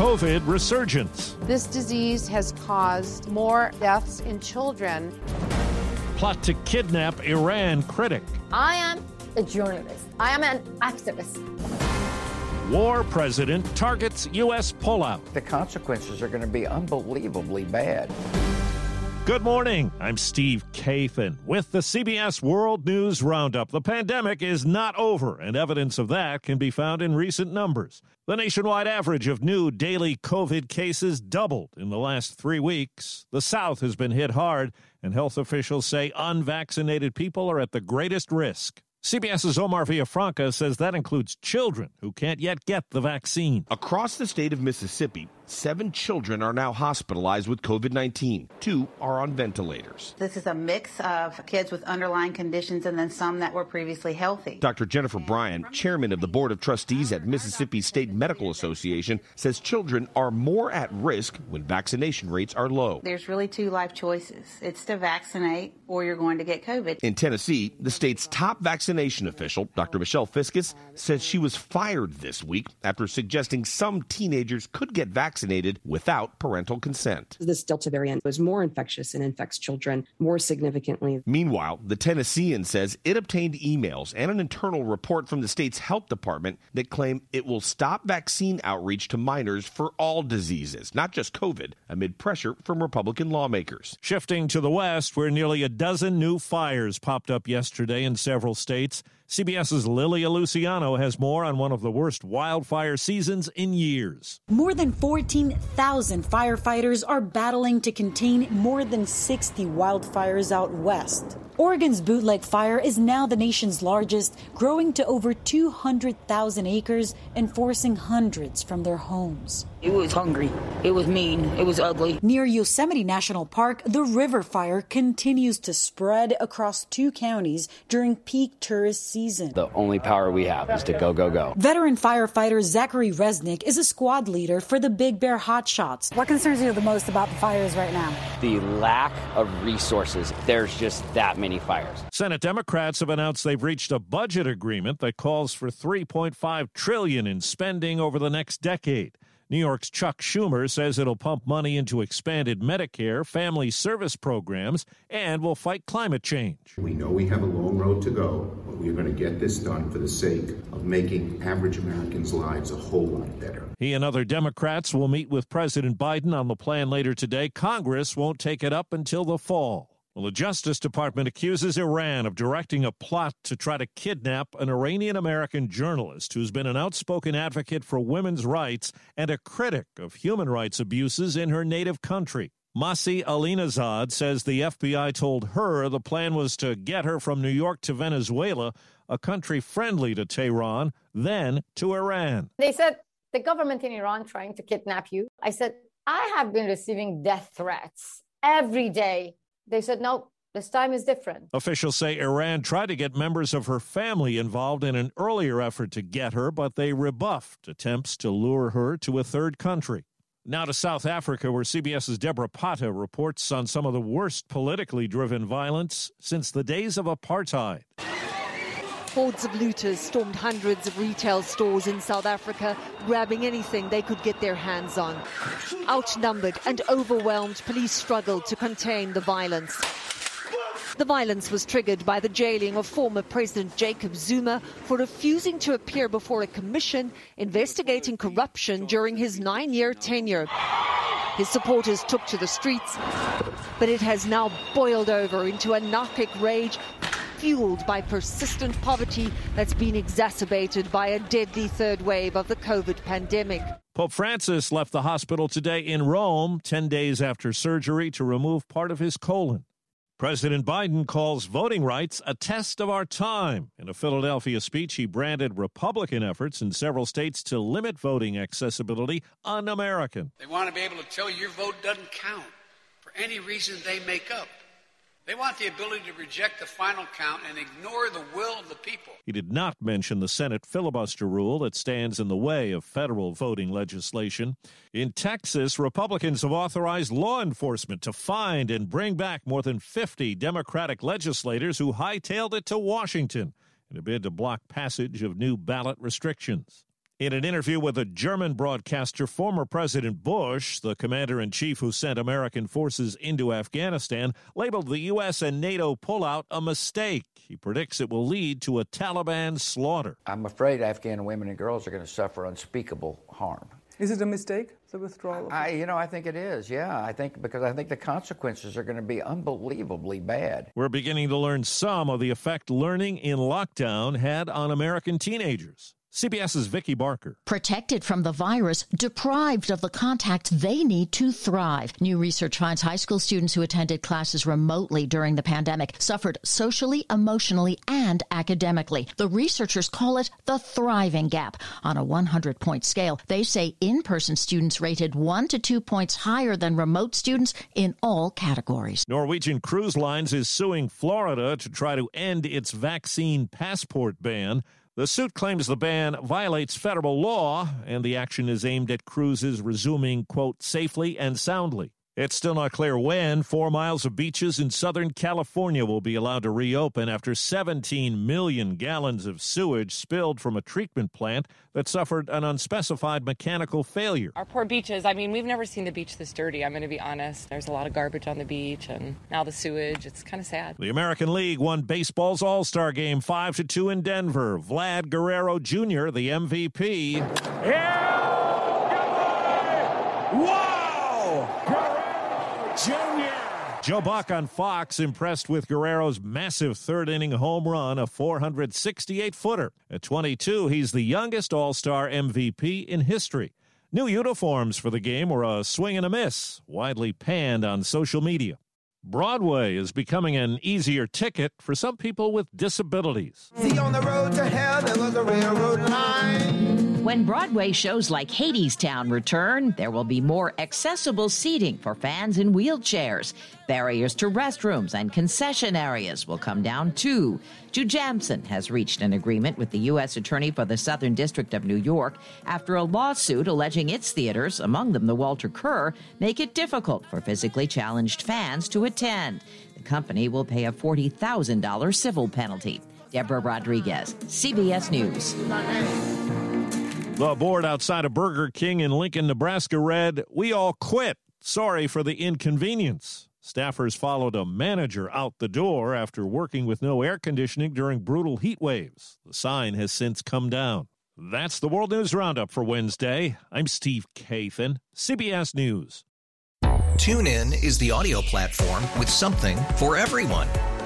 COVID resurgence. This disease has caused more deaths in children. Plot to kidnap Iran critic. I am a journalist. I am an activist. War president targets U.S. pullout. The consequences are going to be unbelievably bad. Good morning. I'm Steve Kathan with the CBS World News Roundup. The pandemic is not over, and evidence of that can be found in recent numbers. The nationwide average of new daily COVID cases doubled in the last three weeks. The South has been hit hard, and health officials say unvaccinated people are at the greatest risk. CBS's Omar Villafranca says that includes children who can't yet get the vaccine. Across the state of Mississippi, seven children are now hospitalized with COVID 19. Two are on ventilators. This is a mix of kids with underlying conditions and then some that were previously healthy. Dr. Jennifer Bryan, chairman of the Board of Trustees at Mississippi State Medical Association, says children are more at risk when vaccination rates are low. There's really two life choices it's to vaccinate or you're going to get COVID. In Tennessee, the state's top vaccination official, Dr. Michelle Fiscus, says she was fired this week after suggesting some teenagers could get vaccinated without parental consent. This Delta variant was more infectious and infects children more significantly. Meanwhile, the Tennessean says it obtained emails and an internal report from the state's health department that claim it will stop vaccine outreach to minors for all diseases, not just COVID, amid pressure from Republican lawmakers. Shifting to the West, where nearly a dozen new fires popped up yesterday in several states. CBS's Lilia Luciano has more on one of the worst wildfire seasons in years. More than 14,000 firefighters are battling to contain more than 60 wildfires out west. Oregon's Bootleg Fire is now the nation's largest, growing to over 200,000 acres and forcing hundreds from their homes. It was hungry. It was mean. It was ugly. Near Yosemite National Park, the river fire continues to spread across two counties during peak tourist season. The only power we have is to go, go, go. Veteran firefighter Zachary Resnick is a squad leader for the Big Bear Hotshots. What concerns you the most about the fires right now? The lack of resources. There's just that many fires. Senate Democrats have announced they've reached a budget agreement that calls for 3.5 trillion in spending over the next decade. New York's Chuck Schumer says it'll pump money into expanded Medicare, family service programs, and will fight climate change. We know we have a long road to go, but we are going to get this done for the sake of making average Americans' lives a whole lot better. He and other Democrats will meet with President Biden on the plan later today. Congress won't take it up until the fall. Well, the Justice Department accuses Iran of directing a plot to try to kidnap an Iranian American journalist who's been an outspoken advocate for women's rights and a critic of human rights abuses in her native country. Masih Alinejad says the FBI told her the plan was to get her from New York to Venezuela, a country friendly to Tehran, then to Iran. They said, the government in Iran trying to kidnap you. I said, I have been receiving death threats every day they said, no, this time is different. Officials say Iran tried to get members of her family involved in an earlier effort to get her, but they rebuffed attempts to lure her to a third country. Now to South Africa, where CBS's Deborah Patta reports on some of the worst politically driven violence since the days of apartheid. Hordes of looters stormed hundreds of retail stores in South Africa, grabbing anything they could get their hands on. Outnumbered and overwhelmed, police struggled to contain the violence. The violence was triggered by the jailing of former President Jacob Zuma for refusing to appear before a commission investigating corruption during his nine year tenure. His supporters took to the streets, but it has now boiled over into anarchic rage fueled by persistent poverty that's been exacerbated by a deadly third wave of the COVID pandemic. Pope Francis left the hospital today in Rome, 10 days after surgery to remove part of his colon. President Biden calls voting rights a test of our time. In a Philadelphia speech, he branded Republican efforts in several states to limit voting accessibility un American. They want to be able to tell you your vote doesn't count for any reason they make up. They want the ability to reject the final count and ignore the will of the people. He did not mention the Senate filibuster rule that stands in the way of federal voting legislation. In Texas, Republicans have authorized law enforcement to find and bring back more than 50 Democratic legislators who hightailed it to Washington in a bid to block passage of new ballot restrictions. In an interview with a German broadcaster, former President Bush, the commander in chief who sent American forces into Afghanistan, labeled the U.S. and NATO pullout a mistake. He predicts it will lead to a Taliban slaughter. I'm afraid Afghan women and girls are going to suffer unspeakable harm. Is it a mistake, the withdrawal? I, you know, I think it is. Yeah, I think because I think the consequences are going to be unbelievably bad. We're beginning to learn some of the effect learning in lockdown had on American teenagers. CBS's Vicki Barker. Protected from the virus, deprived of the contact they need to thrive. New research finds high school students who attended classes remotely during the pandemic suffered socially, emotionally, and academically. The researchers call it the thriving gap. On a 100 point scale, they say in person students rated one to two points higher than remote students in all categories. Norwegian Cruise Lines is suing Florida to try to end its vaccine passport ban. The suit claims the ban violates federal law, and the action is aimed at cruises resuming, quote, safely and soundly. It's still not clear when four miles of beaches in Southern California will be allowed to reopen after 17 million gallons of sewage spilled from a treatment plant that suffered an unspecified mechanical failure. Our poor beaches, I mean, we've never seen the beach this dirty, I'm going to be honest. There's a lot of garbage on the beach, and now the sewage. It's kind of sad. The American League won baseball's All Star game 5 to 2 in Denver. Vlad Guerrero Jr., the MVP. Yeah! Wow! Jr. Joe Buck on Fox impressed with Guerrero's massive third inning home run, a 468 footer. At 22, he's the youngest All Star MVP in history. New uniforms for the game were a swing and a miss, widely panned on social media. Broadway is becoming an easier ticket for some people with disabilities. See, on the road to hell, there was a railroad line. When Broadway shows like Hadestown return, there will be more accessible seating for fans in wheelchairs. Barriers to restrooms and concession areas will come down too. Jujamcyn has reached an agreement with the U.S. Attorney for the Southern District of New York after a lawsuit alleging its theaters, among them the Walter Kerr, make it difficult for physically challenged fans to attend. The company will pay a $40,000 civil penalty. Deborah Rodriguez, CBS News. The board outside of Burger King in Lincoln, Nebraska read, We all quit. Sorry for the inconvenience. Staffers followed a manager out the door after working with no air conditioning during brutal heat waves. The sign has since come down. That's the World News Roundup for Wednesday. I'm Steve Kathan, CBS News. TuneIn is the audio platform with something for everyone.